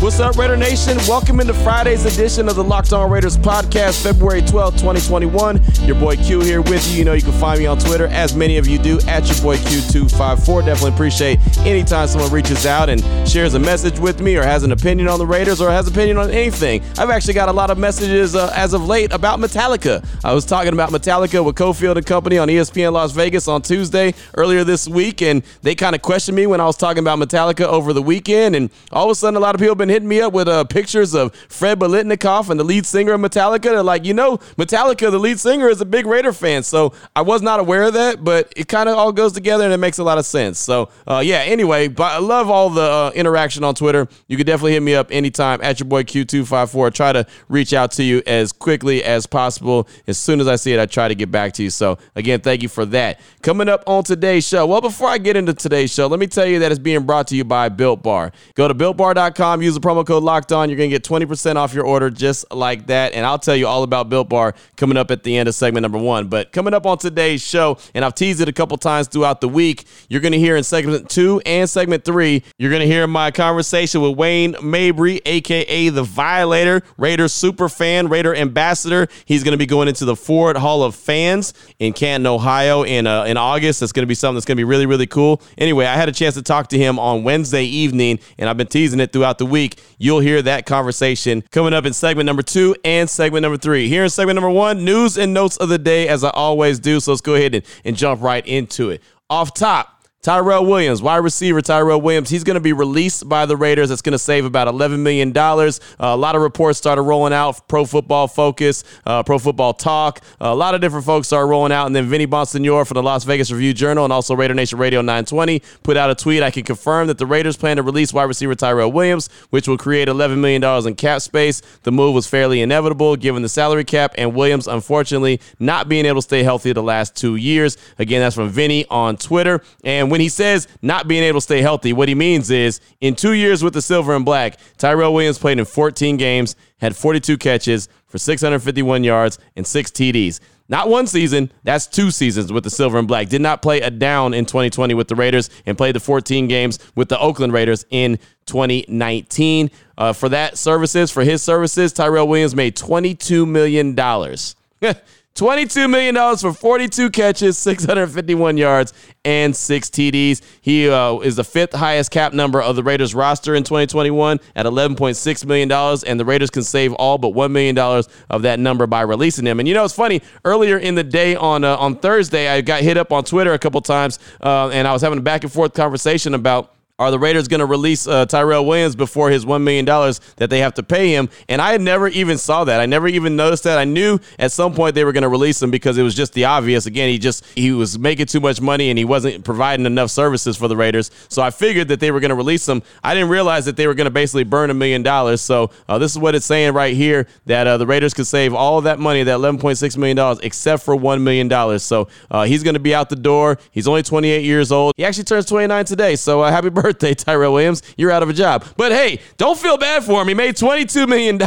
What's up, Raider Nation? Welcome into Friday's edition of the Locked On Raiders podcast, February 12th, 2021. Your boy Q here with you. You know, you can find me on Twitter, as many of you do, at your boy Q254. Definitely appreciate anytime someone reaches out and shares a message with me or has an opinion on the Raiders or has an opinion on anything. I've actually got a lot of messages uh, as of late about Metallica. I was talking about Metallica with Cofield and Company on ESPN Las Vegas on Tuesday earlier this week, and they kind of questioned me when I was talking about Metallica over the weekend. And all of a sudden, a lot of people have been hitting me up with uh, pictures of Fred Biletnikoff and the lead singer of Metallica. They're like, you know, Metallica, the lead singer, is a big Raider fan. So I was not aware of that, but it kind of all goes together and it makes a lot of sense. So uh, yeah, anyway, but I love all the uh, interaction on Twitter. You can definitely hit me up anytime at your boy Q254. Try to reach out to you as quickly as possible. As soon as I see it, I try to get back to you. So again, thank you for that. Coming up on today's show. Well, before I get into today's show, let me tell you that it's being brought to you by Built Bar. Go to builtbar.com, use the promo code locked on. You're going to get 20% off your order just like that. And I'll tell you all about Built Bar coming up at the end of segment number one. But coming up on today's show, and I've teased it a couple times throughout the week, you're going to hear in segment two and segment three, you're going to hear my conversation with Wayne Mabry, aka the Violator, Raider super fan, Raider ambassador. He's going to be going into the Ford Hall of Fans in Canton, Ohio in uh, in August. That's going to be something that's going to be really really cool. Anyway, I had a chance to talk to him on Wednesday evening, and I've been teasing it throughout the week. You'll hear that conversation coming up in segment number two and segment number three. Here in segment number one, news and notes of the day, as I always do. So let's go ahead and, and jump right into it. Off top. Tyrell Williams, wide receiver Tyrell Williams, he's going to be released by the Raiders. That's going to save about $11 million. Uh, a lot of reports started rolling out. Pro Football Focus, uh, Pro Football Talk. a lot of different folks started rolling out. And then Vinny Bonsignore from the Las Vegas Review Journal and also Raider Nation Radio 920 put out a tweet. I can confirm that the Raiders plan to release wide receiver Tyrell Williams, which will create $11 million in cap space. The move was fairly inevitable given the salary cap and Williams, unfortunately, not being able to stay healthy the last two years. Again, that's from Vinny on Twitter. And when he says not being able to stay healthy, what he means is in two years with the silver and black, Tyrell Williams played in 14 games, had 42 catches for 651 yards and six TDs. Not one season, that's two seasons with the silver and black. Did not play a down in 2020 with the Raiders and played the 14 games with the Oakland Raiders in 2019. Uh, for that services, for his services, Tyrell Williams made $22 million. $22 million for 42 catches, 651 yards, and six TDs. He uh, is the fifth highest cap number of the Raiders roster in 2021 at $11.6 million, and the Raiders can save all but $1 million of that number by releasing him. And you know, it's funny, earlier in the day on, uh, on Thursday, I got hit up on Twitter a couple times, uh, and I was having a back and forth conversation about are the Raiders going to release uh, Tyrell Williams before his $1 million that they have to pay him? And I never even saw that. I never even noticed that. I knew at some point they were going to release him because it was just the obvious. Again, he just, he was making too much money and he wasn't providing enough services for the Raiders. So I figured that they were going to release him. I didn't realize that they were going to basically burn a million dollars. So uh, this is what it's saying right here that uh, the Raiders could save all that money, that $11.6 million, except for $1 million. So uh, he's going to be out the door. He's only 28 years old. He actually turns 29 today. So uh, happy birthday birthday, Tyrell Williams. You're out of a job. But hey, don't feel bad for him. He made $22 million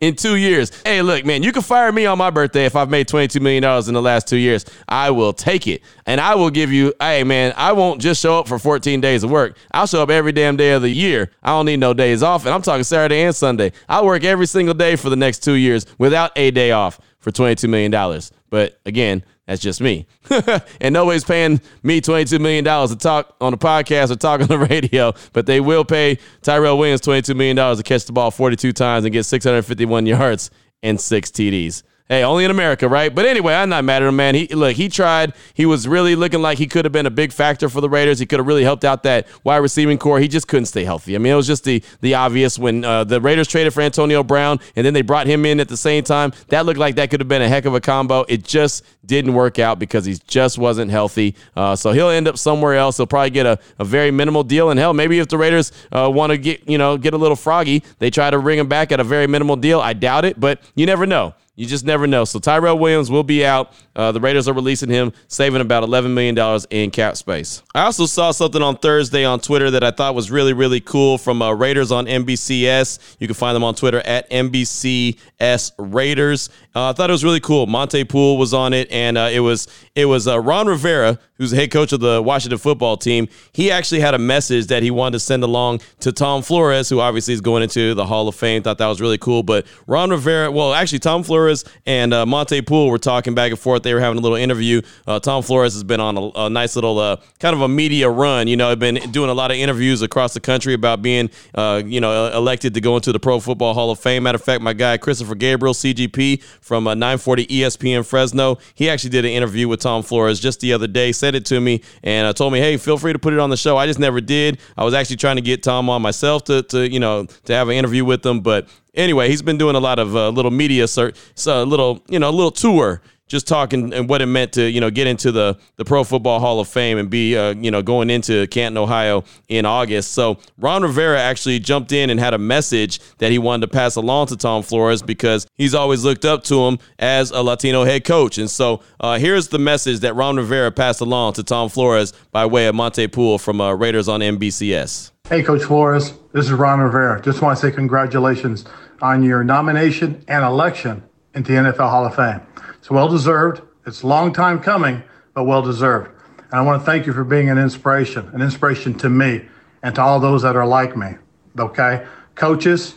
in two years. Hey, look, man, you can fire me on my birthday if I've made $22 million in the last two years. I will take it. And I will give you, hey, man, I won't just show up for 14 days of work. I'll show up every damn day of the year. I don't need no days off. And I'm talking Saturday and Sunday. I'll work every single day for the next two years without a day off for $22 million. But again, that's just me. and nobody's paying me $22 million to talk on the podcast or talk on the radio, but they will pay Tyrell Williams $22 million to catch the ball 42 times and get 651 yards and six TDs. Hey, only in America, right? But anyway, I'm not mad at him, man. He look, he tried. He was really looking like he could have been a big factor for the Raiders. He could have really helped out that wide receiving corps. He just couldn't stay healthy. I mean, it was just the the obvious when uh, the Raiders traded for Antonio Brown and then they brought him in at the same time. That looked like that could have been a heck of a combo. It just didn't work out because he just wasn't healthy. Uh, so he'll end up somewhere else. He'll probably get a, a very minimal deal. And hell, maybe if the Raiders uh, want to get you know get a little froggy, they try to bring him back at a very minimal deal. I doubt it, but you never know. You just never know. So Tyrell Williams will be out. Uh, the Raiders are releasing him, saving about $11 million in cap space. I also saw something on Thursday on Twitter that I thought was really, really cool from uh, Raiders on NBCS. You can find them on Twitter at NBCS Raiders. Uh, I thought it was really cool. Monte Poole was on it, and uh, it was it was uh, Ron Rivera, who's the head coach of the Washington football team. He actually had a message that he wanted to send along to Tom Flores, who obviously is going into the Hall of Fame. Thought that was really cool. But Ron Rivera, well, actually, Tom Flores and uh, Monte Poole were talking back and forth. They were having a little interview. Uh, Tom Flores has been on a, a nice little uh, kind of a media run. You know, I've been doing a lot of interviews across the country about being, you know, elected to go into the Pro Football Hall of Fame. Matter of fact, my guy Christopher Gabriel, CGP from 940 ESPN Fresno, he actually did an interview with Tom Flores just the other day, sent it to me, and uh, told me, hey, feel free to put it on the show. I just never did. I was actually trying to get Tom on myself to, to you know, to have an interview with him. But anyway, he's been doing a lot of uh, little media, so a little, you know, a little tour just talking and what it meant to you know get into the the Pro Football Hall of Fame and be uh, you know going into Canton, Ohio in August. So Ron Rivera actually jumped in and had a message that he wanted to pass along to Tom Flores because he's always looked up to him as a Latino head coach. And so uh, here's the message that Ron Rivera passed along to Tom Flores by way of Monte Poole from uh, Raiders on NBCS. Hey, Coach Flores, this is Ron Rivera. Just want to say congratulations on your nomination and election into the NFL Hall of Fame. It's well deserved. It's a long time coming, but well deserved. And I want to thank you for being an inspiration, an inspiration to me and to all those that are like me. Okay? Coaches,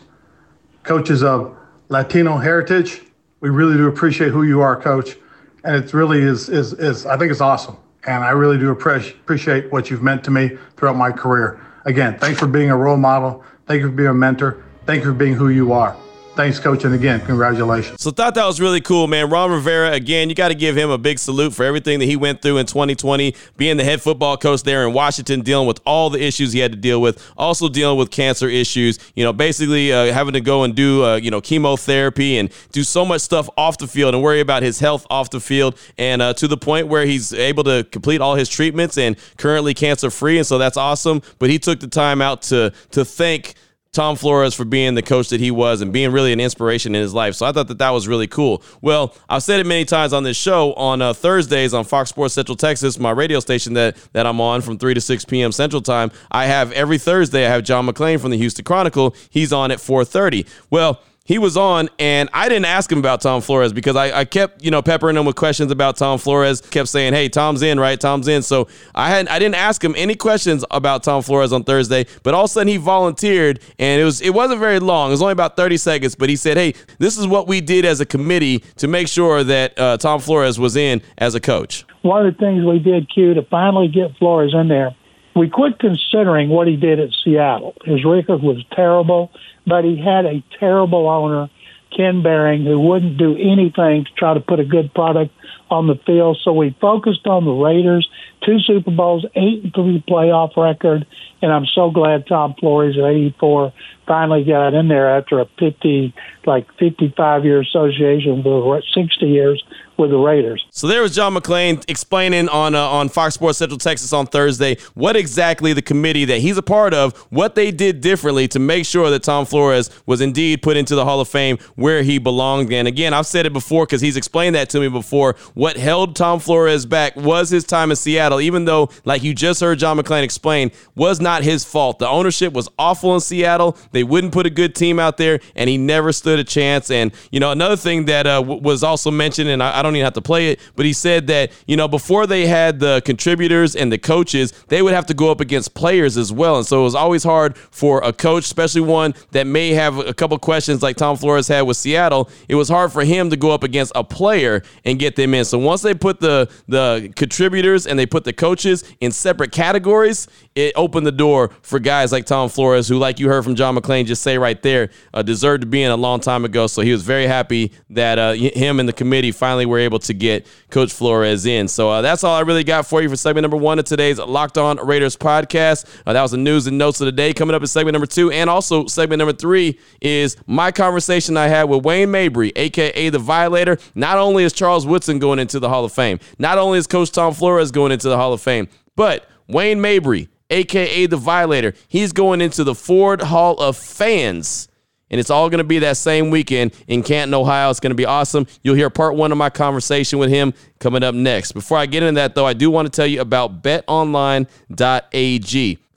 coaches of Latino heritage, we really do appreciate who you are, coach. And it really is, is, is I think it's awesome. And I really do appreciate what you've meant to me throughout my career. Again, thanks for being a role model. Thank you for being a mentor. Thank you for being who you are. Thanks, coach. And again, congratulations. So, thought that was really cool, man. Ron Rivera, again, you got to give him a big salute for everything that he went through in 2020, being the head football coach there in Washington, dealing with all the issues he had to deal with, also dealing with cancer issues, you know, basically uh, having to go and do, uh, you know, chemotherapy and do so much stuff off the field and worry about his health off the field. And uh, to the point where he's able to complete all his treatments and currently cancer free. And so that's awesome. But he took the time out to, to thank Tom Flores for being the coach that he was and being really an inspiration in his life. So I thought that that was really cool. Well, I've said it many times on this show on uh, Thursdays on Fox Sports Central Texas, my radio station that that I'm on from 3 to 6 p.m. Central Time. I have every Thursday I have John McClain from the Houston Chronicle. He's on at 4:30. Well, he was on, and I didn't ask him about Tom Flores because I, I, kept, you know, peppering him with questions about Tom Flores. Kept saying, "Hey, Tom's in, right? Tom's in." So I had I didn't ask him any questions about Tom Flores on Thursday, but all of a sudden he volunteered, and it was it wasn't very long. It was only about thirty seconds, but he said, "Hey, this is what we did as a committee to make sure that uh, Tom Flores was in as a coach." One of the things we did, Q, to finally get Flores in there, we quit considering what he did at Seattle. His record was terrible but he had a terrible owner, Ken Behring, who wouldn't do anything to try to put a good product on the field. So we focused on the Raiders, two Super Bowls, eight and three playoff record, and I'm so glad Tom Flores at 84 finally got in there after a 50, like 55 year association for 60 years with the Raiders. So there was John McClain explaining on uh, on Fox Sports Central Texas on Thursday what exactly the committee that he's a part of, what they did differently to make sure that Tom Flores was indeed put into the Hall of Fame where he belonged. And again, I've said it before because he's explained that to me before. What held Tom Flores back was his time in Seattle, even though, like you just heard John McClain explain, was not his fault. The ownership was awful in Seattle. They wouldn't put a good team out there, and he never stood a chance. And you know, another thing that uh, w- was also mentioned, and I, I don't don't even have to play it. But he said that, you know, before they had the contributors and the coaches, they would have to go up against players as well. And so it was always hard for a coach, especially one that may have a couple questions like Tom Flores had with Seattle. It was hard for him to go up against a player and get them in. So once they put the the contributors and they put the coaches in separate categories, it opened the door for guys like Tom Flores, who, like you heard from John McClain just say right there, uh, deserved to be in a long time ago. So he was very happy that uh, him and the committee finally were able to get Coach Flores in. So uh, that's all I really got for you for segment number one of today's Locked On Raiders podcast. Uh, that was the news and notes of the day. Coming up in segment number two, and also segment number three is my conversation I had with Wayne Mabry, aka the Violator. Not only is Charles Woodson going into the Hall of Fame, not only is Coach Tom Flores going into the Hall of Fame, but Wayne Mabry, aka the Violator, he's going into the Ford Hall of Fans and it's all going to be that same weekend in Canton, Ohio. It's going to be awesome. You'll hear part one of my conversation with him coming up next. Before I get into that, though, I do want to tell you about betonline.ag.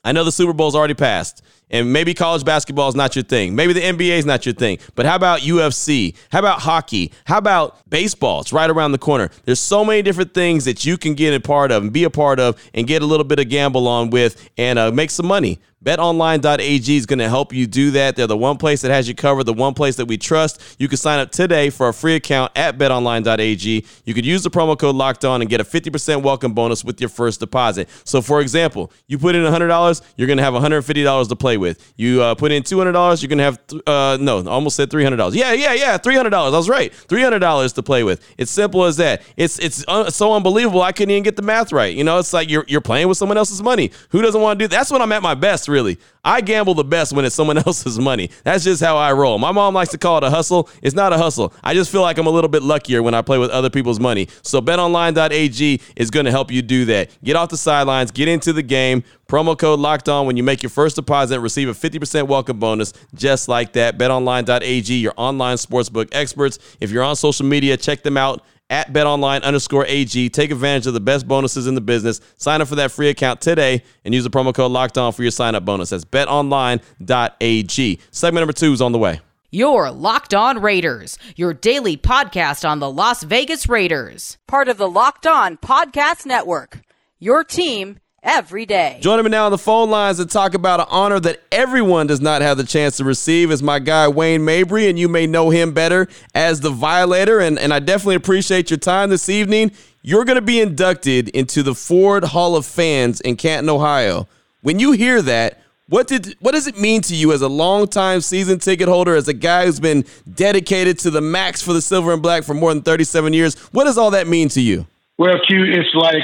I know the Super Bowl's already passed and maybe college basketball is not your thing. Maybe the NBA is not your thing. But how about UFC? How about hockey? How about baseball? It's right around the corner. There's so many different things that you can get a part of and be a part of and get a little bit of gamble on with and uh, make some money. BetOnline.ag is going to help you do that. They're the one place that has you covered, the one place that we trust. You can sign up today for a free account at BetOnline.ag. You could use the promo code Locked On and get a 50% welcome bonus with your first deposit. So, for example, you put in $100, you're going to have $150 to play with. You uh, put in $200, you're going to have uh, no, almost said $300. Yeah, yeah, yeah, $300. I was right. $300 to play with. It's simple as that. It's it's uh, so unbelievable. I couldn't even get the math right. You know, it's like you're you're playing with someone else's money. Who doesn't want to do that? That's when I'm at my best really. I gamble the best when it's someone else's money. That's just how I roll. My mom likes to call it a hustle. It's not a hustle. I just feel like I'm a little bit luckier when I play with other people's money. So betonline.ag is going to help you do that. Get off the sidelines, get into the game. Promo code locked on when you make your first deposit, receive a 50% welcome bonus just like that. BetOnline.ag, your online sportsbook experts. If you're on social media, check them out at betonline underscore AG. Take advantage of the best bonuses in the business. Sign up for that free account today and use the promo code locked on for your sign up bonus. That's betonline.ag. Segment number two is on the way. Your Locked On Raiders, your daily podcast on the Las Vegas Raiders, part of the Locked On Podcast Network. Your team every day. Joining me now on the phone lines to talk about an honor that everyone does not have the chance to receive is my guy Wayne Mabry, and you may know him better as the Violator. And, and I definitely appreciate your time this evening. You're going to be inducted into the Ford Hall of Fans in Canton, Ohio. When you hear that, what did what does it mean to you as a longtime season ticket holder, as a guy who's been dedicated to the max for the silver and black for more than 37 years? What does all that mean to you? Well, Q, it's like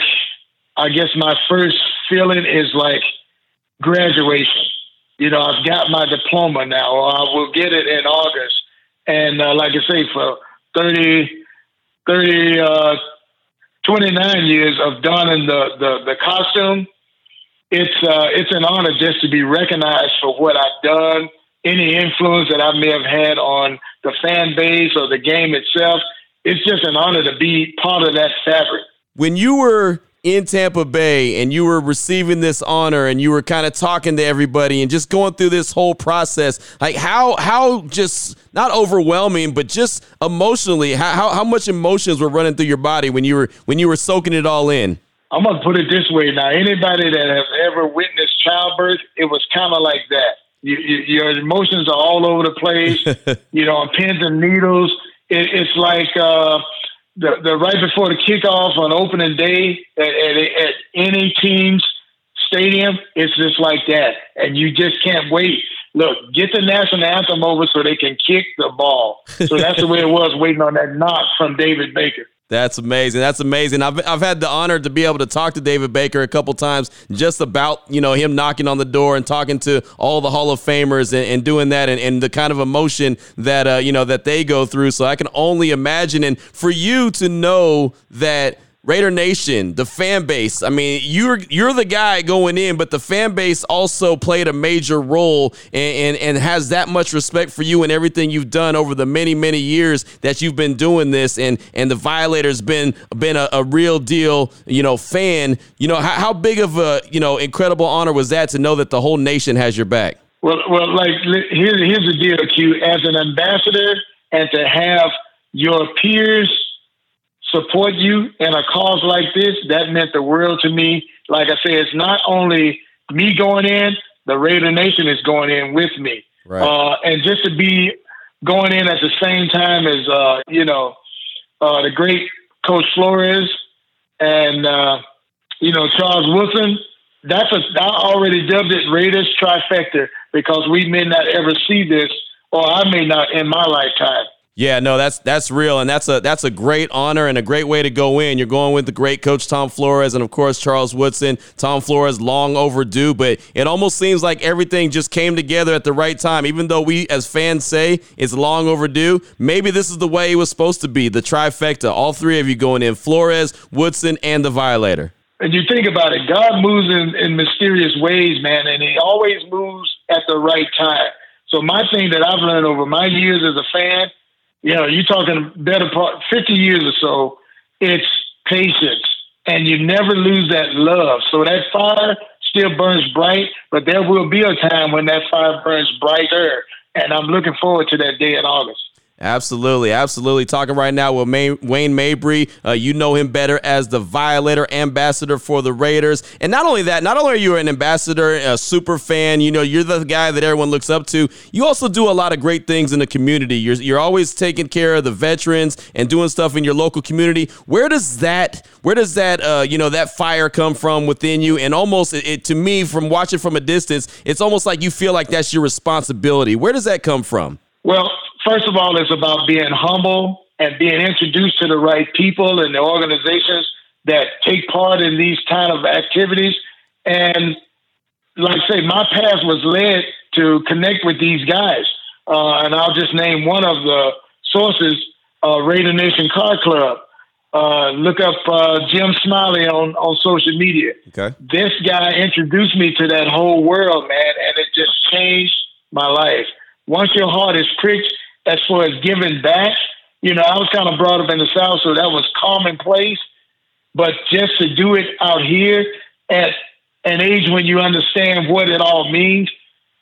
I guess my first feeling is like graduation. You know, I've got my diploma now. I will get it in August. And uh, like I say, for 30, 30 uh, 29 years of donning the, the, the costume, it's, uh, it's an honor just to be recognized for what I've done, any influence that I may have had on the fan base or the game itself. It's just an honor to be part of that fabric. When you were in Tampa Bay and you were receiving this honor and you were kind of talking to everybody and just going through this whole process. Like how how just not overwhelming but just emotionally how how much emotions were running through your body when you were when you were soaking it all in? I'm gonna put it this way now anybody that has ever witnessed childbirth it was kind of like that. You, you, your emotions are all over the place. You know pins and needles it, it's like uh the, the right before the kickoff on opening day at, at, at any team's stadium, it's just like that, and you just can't wait. Look, get the national anthem over so they can kick the ball. So that's the way it was, waiting on that knock from David Baker. That's amazing. That's amazing. I've, I've had the honor to be able to talk to David Baker a couple times just about, you know, him knocking on the door and talking to all the Hall of Famers and, and doing that and, and, the kind of emotion that, uh, you know, that they go through. So I can only imagine. And for you to know that – Raider Nation, the fan base. I mean, you're you're the guy going in, but the fan base also played a major role and, and, and has that much respect for you and everything you've done over the many many years that you've been doing this. And and the Violator's been been a, a real deal, you know, fan. You know, how, how big of a you know incredible honor was that to know that the whole nation has your back? Well, well, like here's here's the deal, Q. As an ambassador, and to have your peers support you in a cause like this, that meant the world to me. Like I say, it's not only me going in, the Raider Nation is going in with me. Right. Uh, and just to be going in at the same time as, uh, you know, uh, the great Coach Flores and, uh, you know, Charles Wilson, that's a, I already dubbed it Raiders trifecta because we may not ever see this, or I may not in my lifetime. Yeah, no, that's that's real, and that's a that's a great honor and a great way to go in. You're going with the great coach Tom Flores, and of course Charles Woodson. Tom Flores, long overdue, but it almost seems like everything just came together at the right time. Even though we as fans say it's long overdue, maybe this is the way it was supposed to be. The trifecta, all three of you going in: Flores, Woodson, and the Violator. And you think about it, God moves in, in mysterious ways, man, and He always moves at the right time. So my thing that I've learned over my years as a fan, you know, you're talking better part 50 years or so, it's patience. And you never lose that love. So that fire still burns bright, but there will be a time when that fire burns brighter. And I'm looking forward to that day in August. Absolutely, absolutely. Talking right now with May- Wayne Mabry. Uh, you know him better as the Violator ambassador for the Raiders. And not only that, not only are you an ambassador, a super fan, you know, you're the guy that everyone looks up to. You also do a lot of great things in the community. You're, you're always taking care of the veterans and doing stuff in your local community. Where does that, where does that, uh, you know, that fire come from within you? And almost, it, it, to me, from watching from a distance, it's almost like you feel like that's your responsibility. Where does that come from? Well, first of all, it's about being humble and being introduced to the right people and the organizations that take part in these kind of activities. And like I say, my path was led to connect with these guys. Uh, and I'll just name one of the sources, uh, Raider Nation Car Club. Uh, look up uh, Jim Smiley on, on social media. Okay. This guy introduced me to that whole world, man, and it just changed my life. Once your heart is pricked as far as giving back, you know, I was kind of brought up in the South, so that was commonplace. But just to do it out here at an age when you understand what it all means,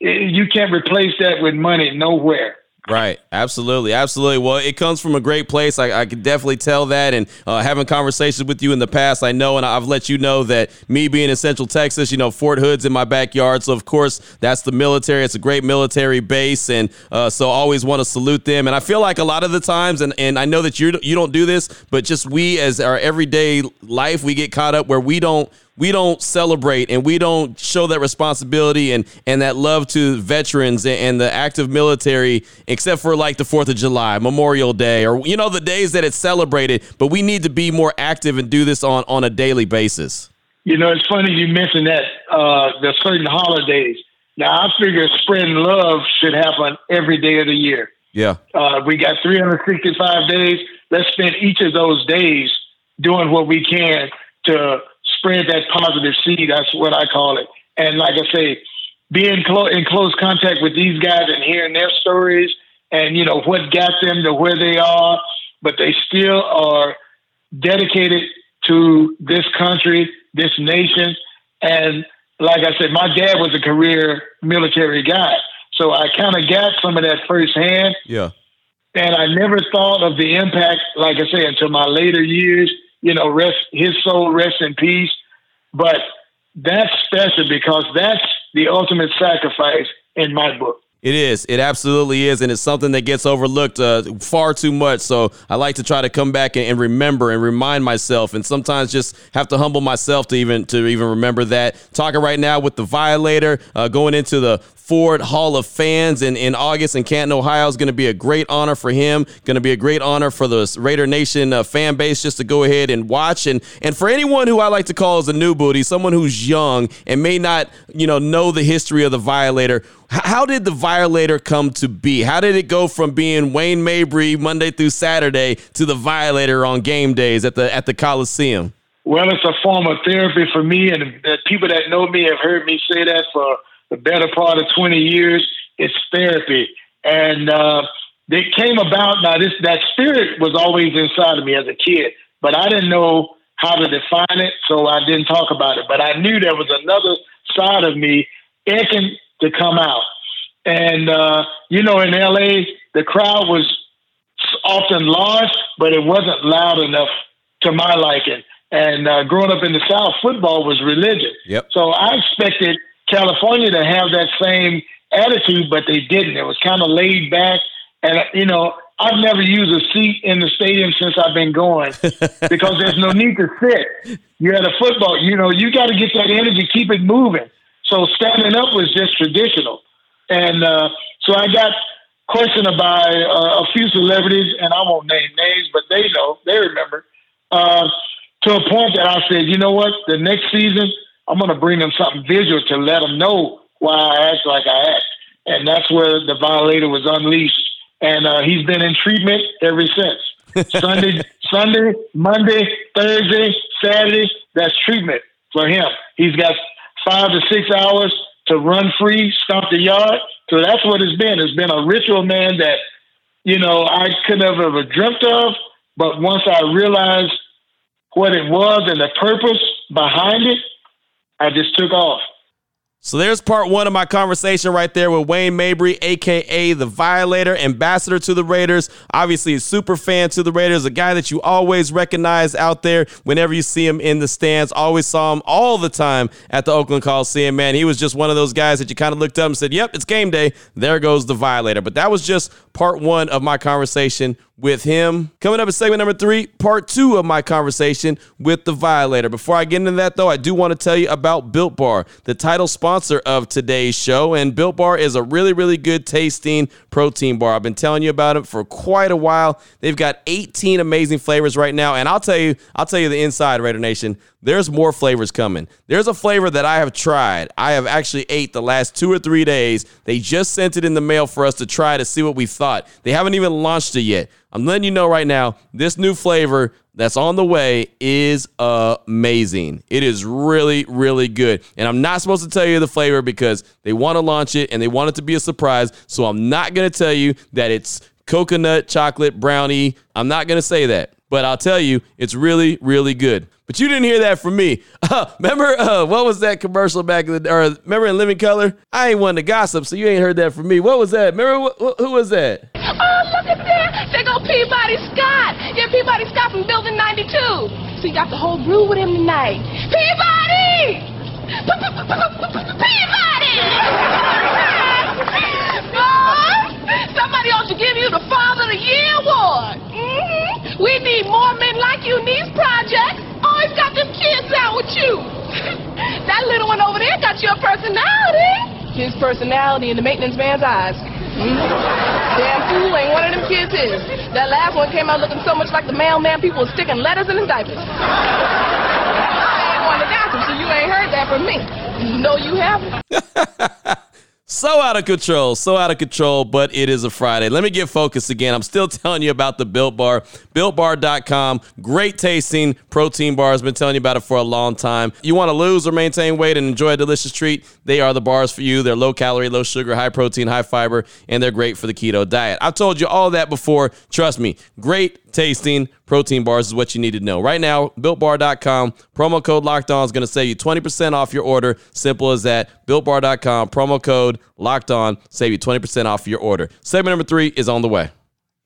eh, you can't replace that with money nowhere. Right. Absolutely. Absolutely. Well, it comes from a great place. I, I can definitely tell that. And uh, having conversations with you in the past, I know, and I've let you know that me being in Central Texas, you know, Fort Hood's in my backyard. So, of course, that's the military. It's a great military base. And uh, so I always want to salute them. And I feel like a lot of the times, and, and I know that you, you don't do this, but just we as our everyday life, we get caught up where we don't we don't celebrate and we don't show that responsibility and and that love to veterans and the active military except for like the 4th of July, Memorial Day or you know the days that it's celebrated, but we need to be more active and do this on on a daily basis. You know, it's funny you mentioned that uh the certain holidays. Now I figure spreading love should happen every day of the year. Yeah. Uh, we got 365 days. Let's spend each of those days doing what we can to spread that positive seed. That's what I call it. And like I say, being clo- in close contact with these guys and hearing their stories and, you know, what got them to where they are, but they still are dedicated to this country, this nation. And like I said, my dad was a career military guy. So I kind of got some of that firsthand. Yeah. And I never thought of the impact, like I say, until my later years you know, rest his soul rest in peace. But that's special because that's the ultimate sacrifice in my book. It is. It absolutely is. And it's something that gets overlooked uh, far too much. So I like to try to come back and, and, remember and remind myself and sometimes just have to humble myself to even to even remember that. Talking right now with the Violator, uh, going into the Ford Hall of Fans in, in August in Canton, Ohio is going to be a great honor for him. Going to be a great honor for the Raider Nation uh, fan base just to go ahead and watch. And and for anyone who I like to call as a new booty, someone who's young and may not you know know the history of the Violator. How did the Violator come to be? How did it go from being Wayne Mabry Monday through Saturday to the Violator on game days at the at the Coliseum? Well, it's a form of therapy for me, and people that know me have heard me say that for the better part of 20 years. It's therapy. And uh, they came about now this that spirit was always inside of me as a kid, but I didn't know how to define it, so I didn't talk about it. But I knew there was another side of me to come out. And uh, you know, in LA, the crowd was often large, but it wasn't loud enough to my liking. And uh, growing up in the South, football was religion. Yep. So I expected California to have that same attitude, but they didn't. It was kind of laid back. And, you know, I've never used a seat in the stadium since I've been going because there's no need to sit. You're at a football, you know, you got to get that energy, keep it moving. So standing up was just traditional. And uh, so I got questioned by uh, a few celebrities, and I won't name names, but they know, they remember, uh, to a point that I said, you know what, the next season, I'm going to bring them something visual to let them know why I act like I act. And that's where the violator was unleashed. And uh, he's been in treatment ever since. Sunday, Sunday, Monday, Thursday, Saturday, that's treatment for him. He's got five to six hours to run free, stomp the yard. So that's what it's been. It's been a ritual, man, that, you know, I could never have ever dreamt of. But once I realized what it was and the purpose behind it, I just took off. So there's part one of my conversation right there with Wayne Mabry, aka the Violator, ambassador to the Raiders. Obviously, a super fan to the Raiders, a guy that you always recognize out there whenever you see him in the stands. Always saw him all the time at the Oakland Coliseum. Man, he was just one of those guys that you kind of looked up and said, "Yep, it's game day." There goes the Violator. But that was just part one of my conversation with him. Coming up in segment number three, part two of my conversation with the Violator. Before I get into that, though, I do want to tell you about Built Bar, the title sponsor of today's show. And Built Bar is a really, really good tasting protein bar. I've been telling you about it for quite a while. They've got 18 amazing flavors right now, and I'll tell you, I'll tell you the inside, Raider Nation. There's more flavors coming. There's a flavor that I have tried. I have actually ate the last two or three days. They just sent it in the mail for us to try to see what we thought. They haven't even launched it yet. I'm letting you know right now, this new flavor that's on the way is amazing. It is really, really good. And I'm not supposed to tell you the flavor because they want to launch it and they want it to be a surprise. So I'm not going to tell you that it's coconut, chocolate, brownie. I'm not going to say that. But I'll tell you, it's really, really good. But you didn't hear that from me. Uh, remember, uh, what was that commercial back in the, or remember in Living Color? I ain't one to gossip, so you ain't heard that from me. What was that? Remember, wh- who was that? Oh, look at that. They go Peabody Scott. Yeah, Peabody Scott from Building 92. So you got the whole brew with him tonight. Peabody! Peabody! Somebody ought to give you the Father of the Year award. Mm-hmm. We need more men like you in these projects. Always got them kids out with you. that little one over there got your personality. His personality in the maintenance man's eyes. Mm-hmm. Damn fool ain't one of them kids is. That last one came out looking so much like the mailman people were sticking letters in his diapers. I ain't one to gossip, so you ain't heard that from me. No, you haven't. So out of control, so out of control, but it is a Friday. Let me get focused again. I'm still telling you about the Built Bar, builtbar.com. Great tasting protein bars. Been telling you about it for a long time. You want to lose or maintain weight and enjoy a delicious treat? They are the bars for you. They're low calorie, low sugar, high protein, high fiber, and they're great for the keto diet. I've told you all that before. Trust me. Great tasting protein bars is what you need to know. Right now, builtbar.com, promo code locked on is going to save you 20% off your order. Simple as that. Builtbar.com, promo code locked on, save you 20% off your order. Segment number three is on the way.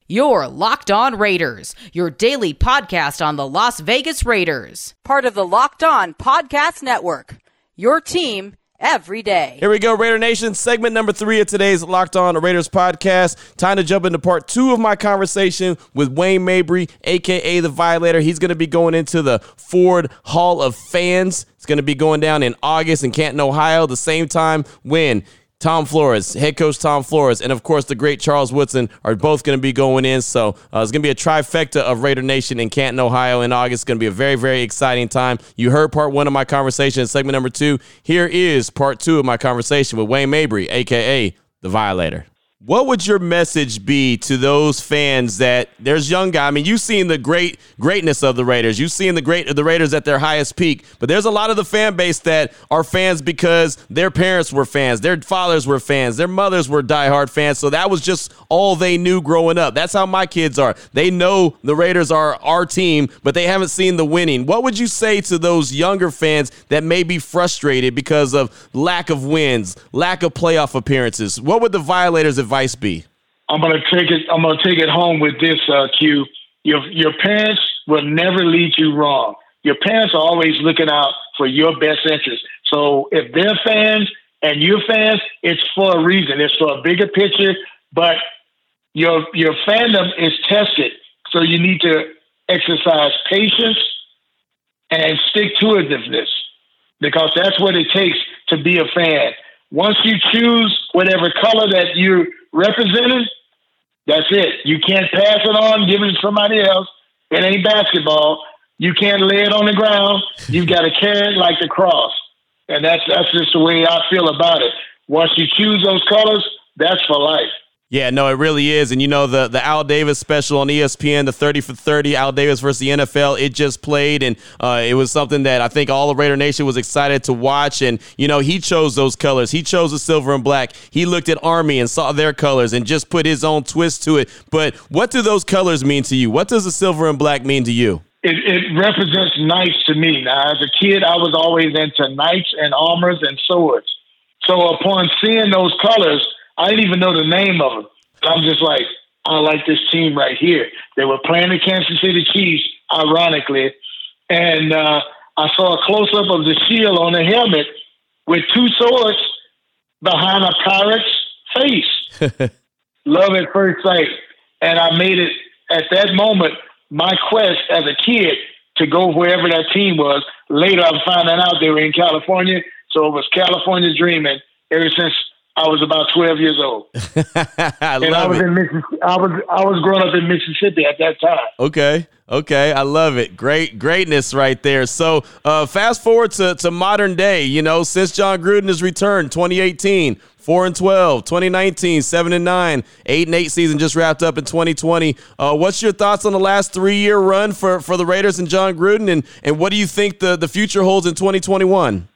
Your Locked On Raiders, your daily podcast on the Las Vegas Raiders. Part of the Locked On Podcast Network. Your team every day. Here we go, Raider Nation. Segment number three of today's Locked On Raiders podcast. Time to jump into part two of my conversation with Wayne Mabry, aka the Violator. He's going to be going into the Ford Hall of Fans. It's going to be going down in August in Canton, Ohio, the same time when Tom Flores, head coach Tom Flores, and of course the great Charles Woodson are both going to be going in. So uh, it's going to be a trifecta of Raider Nation in Canton, Ohio in August. It's going to be a very, very exciting time. You heard part one of my conversation, segment number two. Here is part two of my conversation with Wayne Mabry, aka the Violator. What would your message be to those fans that there's young guy? I mean, you've seen the great greatness of the Raiders. You've seen the great the Raiders at their highest peak, but there's a lot of the fan base that are fans because their parents were fans, their fathers were fans, their mothers were diehard fans. So that was just all they knew growing up. That's how my kids are. They know the Raiders are our team, but they haven't seen the winning. What would you say to those younger fans that may be frustrated because of lack of wins, lack of playoff appearances? What would the Violators advice be? I'm gonna take it. I'm gonna take it home with this, uh, Q. Your your parents will never lead you wrong. Your parents are always looking out for your best interest. So if they're fans and you're fans, it's for a reason. It's for a bigger picture. But your your fandom is tested, so you need to exercise patience and stick to itiveness because that's what it takes to be a fan. Once you choose whatever color that you're representing, that's it. You can't pass it on, give it to somebody else. It ain't basketball. You can't lay it on the ground. You've got to carry it like the cross. And that's that's just the way I feel about it. Once you choose those colors, that's for life. Yeah, no, it really is. And you know, the the Al Davis special on ESPN, the 30 for 30, Al Davis versus the NFL, it just played. And uh, it was something that I think all of Raider Nation was excited to watch. And, you know, he chose those colors. He chose the silver and black. He looked at Army and saw their colors and just put his own twist to it. But what do those colors mean to you? What does the silver and black mean to you? It, it represents knights to me. Now, as a kid, I was always into knights and armors and swords. So upon seeing those colors, I didn't even know the name of them. I'm just like, I like this team right here. They were playing the Kansas City Chiefs, ironically, and uh, I saw a close up of the shield on the helmet with two swords behind a pirate's face. Love at first sight, and I made it at that moment my quest as a kid to go wherever that team was. Later, I'm finding out they were in California, so it was California dreaming ever since I was about 12 years old. I and I was it. in Mississippi. I was I was growing up in Mississippi at that time. Okay. Okay, I love it. Great greatness right there. So, uh, fast forward to, to modern day, you know, since Jon Gruden has returned, 2018, 4 and 12, 2019, 7 and 9, 8 and 8 season just wrapped up in 2020. Uh, what's your thoughts on the last three year run for, for the Raiders and Jon Gruden, and, and what do you think the, the future holds in 2021?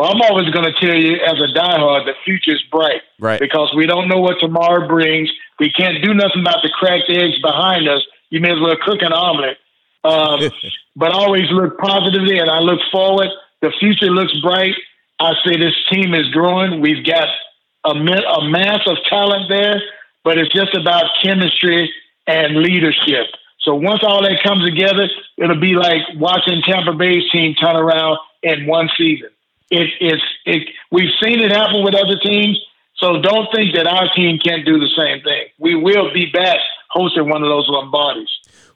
Well, I'm always going to tell you, as a diehard, the future's bright. Right. Because we don't know what tomorrow brings. We can't do nothing about the cracked eggs behind us. You may as well cook an omelet. Um, but I always look positively, and I look forward. The future looks bright. I say this team is growing. We've got a, a mass of talent there, but it's just about chemistry and leadership. So once all that comes together, it'll be like watching Tampa Bay's team turn around in one season. It, it's it, we've seen it happen with other teams, so don't think that our team can't do the same thing. We will be back hosting one of those Lombardis.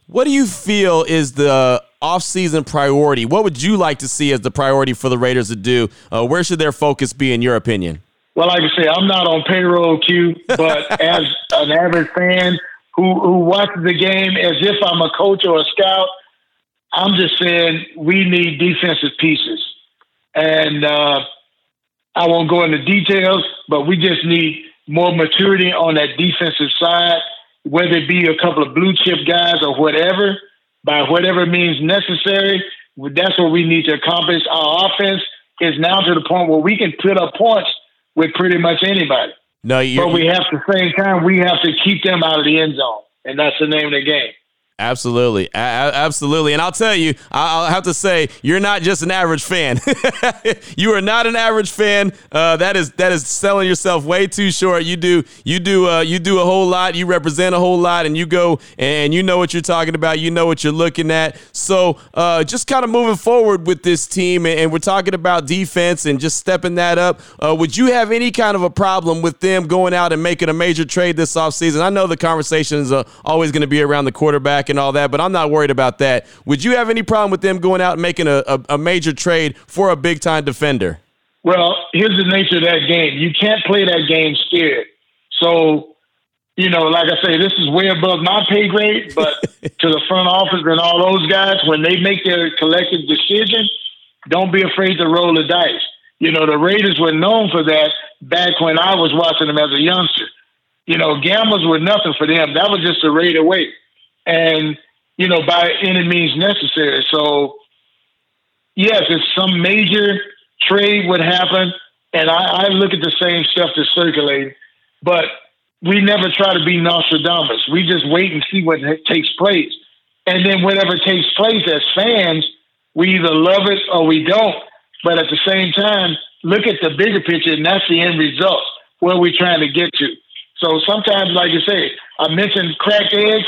What do you feel is the offseason priority? What would you like to see as the priority for the Raiders to do? Uh, where should their focus be, in your opinion? Well, like I say, I'm not on payroll, Q, but as an average fan who, who watches the game as if I'm a coach or a scout, I'm just saying we need defensive pieces. And uh, I won't go into details, but we just need more maturity on that defensive side, whether it be a couple of blue chip guys or whatever, by whatever means necessary. That's what we need to accomplish. Our offense is now to the point where we can put up points with pretty much anybody. No, but we have to same time we have to keep them out of the end zone, and that's the name of the game. Absolutely, a- absolutely, and I'll tell you, I'll have to say, you're not just an average fan. you are not an average fan. Uh, that is that is selling yourself way too short. You do you do uh, you do a whole lot. You represent a whole lot, and you go and you know what you're talking about. You know what you're looking at. So uh, just kind of moving forward with this team, and, we're talking about defense and just stepping that up. Uh, would you have any kind of a problem with them going out and making a major trade this offseason? I know the conversation is uh, always going to be around the quarterback and all that, but I'm not worried about that. Would you have any problem with them going out and making a, a, a major trade for a big time defender? Well, here's the nature of that game. You can't play that game scared. So, you know, like I say, this is way above my pay grade, but to the front office and all those guys, when they make their collective decision, don't be afraid to roll the dice. You know, the Raiders were known for that back when I was watching them as a youngster. You know, gamblers were nothing for them. That was just a Raider way and you know by any means necessary. So yes, if some major trade would happen, and I, I look at the same stuff that's circulating, but we never try to be Nostradamus. We just wait and see what takes place, and then whatever takes place as fans, we either love it or we don't. But at the same time, look at the bigger picture, and that's the end result. Where we're trying to get to. So sometimes, like you say, I mentioned cracked eggs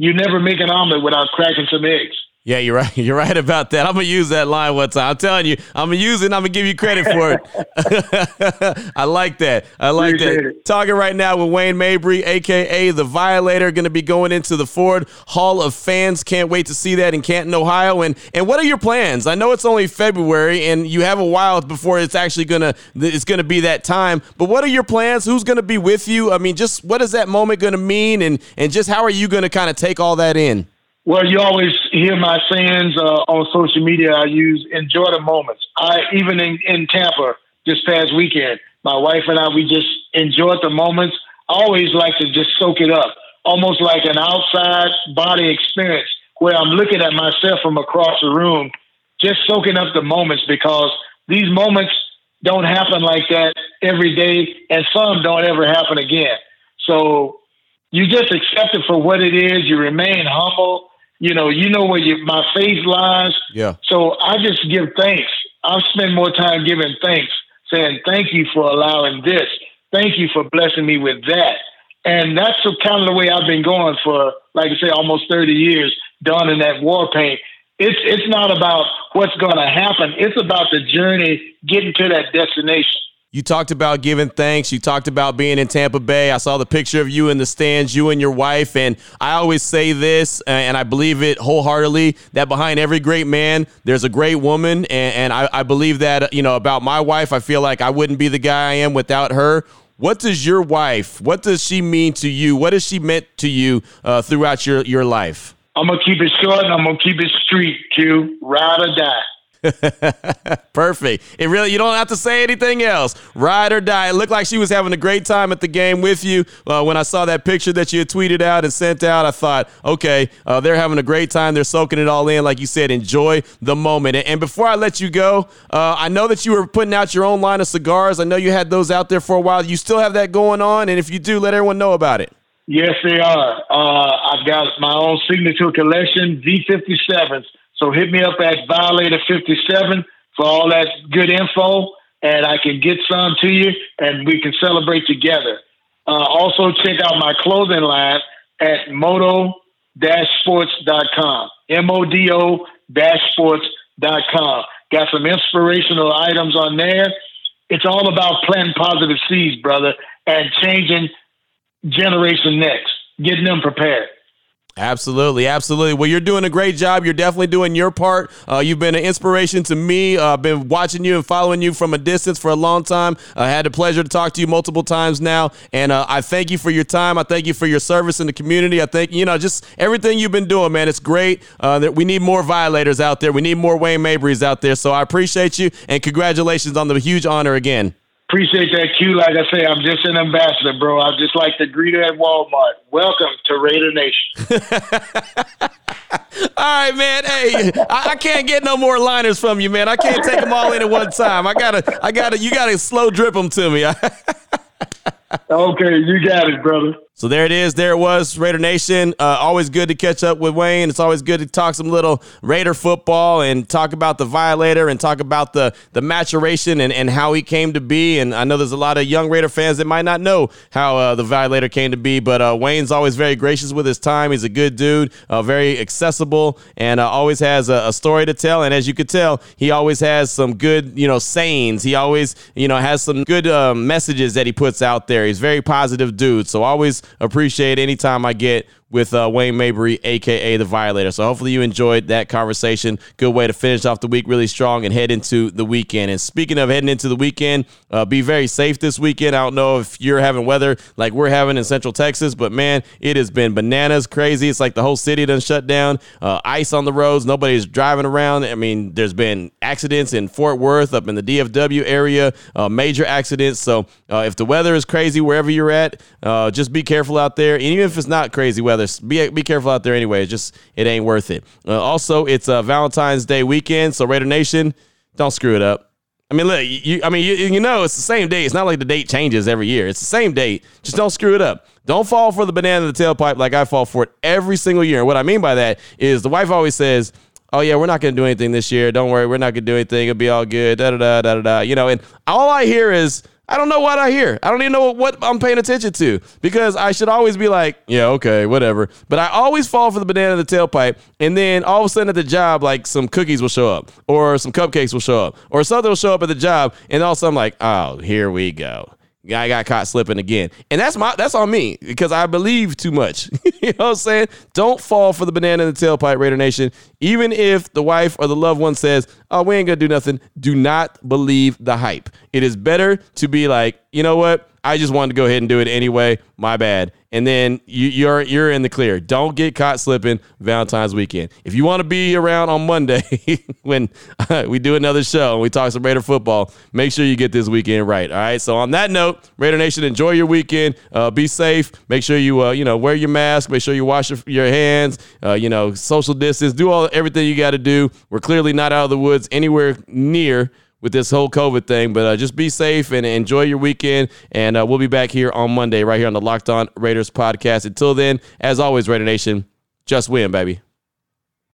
you never make an omelet without cracking some eggs. Yeah, you're right. You're right about that. I'm gonna use that line one time. I'm telling you, I'm gonna use it. and I'm gonna give you credit for it. I like that. I like Appreciate that. it. Talking right now with Wayne Mabry, aka the Violator, going to be going into the Ford Hall of Fans. Can't wait to see that in Canton, Ohio. And and what are your plans? I know it's only February, and you have a while before it's actually gonna it's gonna be that time. But what are your plans? Who's gonna be with you? I mean, just what is that moment gonna mean, and and just how are you gonna kind of take all that in? Well, you always hear my sayings uh, on social media. I use enjoy the moments. I even in, in Tampa this past weekend, my wife and I we just enjoyed the moments. I always like to just soak it up, almost like an outside body experience where I'm looking at myself from across the room, just soaking up the moments because these moments don't happen like that every day, and some don't ever happen again. So you just accept it for what it is. You remain humble. You know, you know where you, my faith lies. Yeah. So I just give thanks. I'll spend more time giving thanks, saying thank you for allowing this. Thank you for blessing me with that. And that's the kind of the way I've been going for, like I say, almost 30 years, donning that war paint. It's it's not about what's going to happen. It's about the journey getting to that destination. You talked about giving thanks. You talked about being in Tampa Bay. I saw the picture of you in the stands, you and your wife. And I always say this, and I believe it wholeheartedly that behind every great man, there's a great woman. And, and I, I believe that, you know, about my wife, I feel like I wouldn't be the guy I am without her. What does your wife, what does she mean to you? What has she meant to you uh, throughout your, your life? I'm going to keep it short and I'm going to keep it street, Q. Ride or die. Perfect. It really you don't have to say anything else. Ride or die. It looked like she was having a great time at the game with you. Uh, when I saw that picture that you had tweeted out and sent out, I thought, okay, uh, they're having a great time. They're soaking it all in, like you said. Enjoy the moment. And, and before I let you go, uh, I know that you were putting out your own line of cigars. I know you had those out there for a while. You still have that going on, and if you do, let everyone know about it. Yes, they are. Uh, I've got my own signature collection, V57s. So hit me up at Violator 57 for all that good info, and I can get some to you, and we can celebrate together. Uh, also, check out my clothing line at modo-sports.com. M-O-D-O sports.com. Got some inspirational items on there. It's all about planting positive seeds, brother, and changing generation next, getting them prepared. Absolutely, absolutely. Well, you're doing a great job. You're definitely doing your part. Uh, you've been an inspiration to me. Uh, I've been watching you and following you from a distance for a long time. I had the pleasure to talk to you multiple times now, and uh, I thank you for your time. I thank you for your service in the community. I think you know just everything you've been doing, man. It's great. Uh, that we need more violators out there. We need more Wayne Mabrys out there. So I appreciate you and congratulations on the huge honor again. Appreciate that, Q. Like I say, I'm just an ambassador, bro. I just like the greeter at Walmart. Welcome to Raider Nation. all right, man. Hey, I, I, can't get no more liners from you, man. I can't take them all in at one time. I gotta, I gotta, you gotta slow drip them to me. okay, you got it, brother. So there it is. There it was, Raider Nation. Uh, always good to catch up with Wayne. It's always good to talk some little Raider football and talk about the Violator and talk about the the maturation and, and how he came to be. And I know there's a lot of young Raider fans that might not know how uh, the Violator came to be, but uh, Wayne's always very gracious with his time. He's a good dude, uh, very accessible, and uh, always has a, a, story to tell. And as you could tell, he always has some good, you know, sayings. He always, you know, has some good uh, messages that he puts out there. He's very positive dude. So always appreciate anytime I get with uh, Wayne Mabry, aka the Violator. So hopefully you enjoyed that conversation. Good way to finish off the week really strong and head into the weekend. And speaking of heading into the weekend, uh, be very safe this weekend. I don't know if you're having weather like we're having in Central Texas, but man, it has been bananas crazy. It's like the whole city done shut down. Uh, ice on the roads. Nobody's driving around. I mean, there's been accidents in Fort Worth, up in the DFW area, uh, major accidents. So uh, if the weather is crazy wherever you're at, uh, just be careful out there. And even if it's not crazy weather be be careful out there anyway. It's just it ain't worth it. Uh, also, it's a Valentine's Day weekend, so Raider Nation, don't screw it up. I mean, look, you, I mean, you, you know, it's the same date. It's not like the date changes every year. It's the same date. Just don't screw it up. Don't fall for the banana in the tailpipe like I fall for it every single year. And what I mean by that is the wife always says, "Oh yeah, we're not going to do anything this year. Don't worry, we're not going to do anything. It'll be all good." Da da da da da. You know, and all I hear is I don't know what I hear. I don't even know what I'm paying attention to because I should always be like, yeah, okay, whatever. But I always fall for the banana in the tailpipe. And then all of a sudden at the job, like some cookies will show up or some cupcakes will show up or something will show up at the job. And all of a sudden I'm like, oh, here we go. Guy got caught slipping again. And that's my that's on me because I believe too much. you know what I'm saying? Don't fall for the banana in the tailpipe, Raider Nation. Even if the wife or the loved one says, oh, we ain't gonna do nothing. Do not believe the hype. It is better to be like, you know what? I just wanted to go ahead and do it anyway. My bad. And then you, you're you're in the clear. Don't get caught slipping Valentine's weekend. If you want to be around on Monday when uh, we do another show and we talk some Raider football, make sure you get this weekend right. All right. So on that note, Raider Nation, enjoy your weekend. Uh, be safe. Make sure you uh, you know wear your mask. Make sure you wash your, your hands. Uh, you know, social distance. Do all everything you got to do. We're clearly not out of the anywhere near with this whole COVID thing. But uh, just be safe and enjoy your weekend. And uh, we'll be back here on Monday, right here on the Locked On Raiders podcast. Until then, as always, Raider Nation, just win, baby.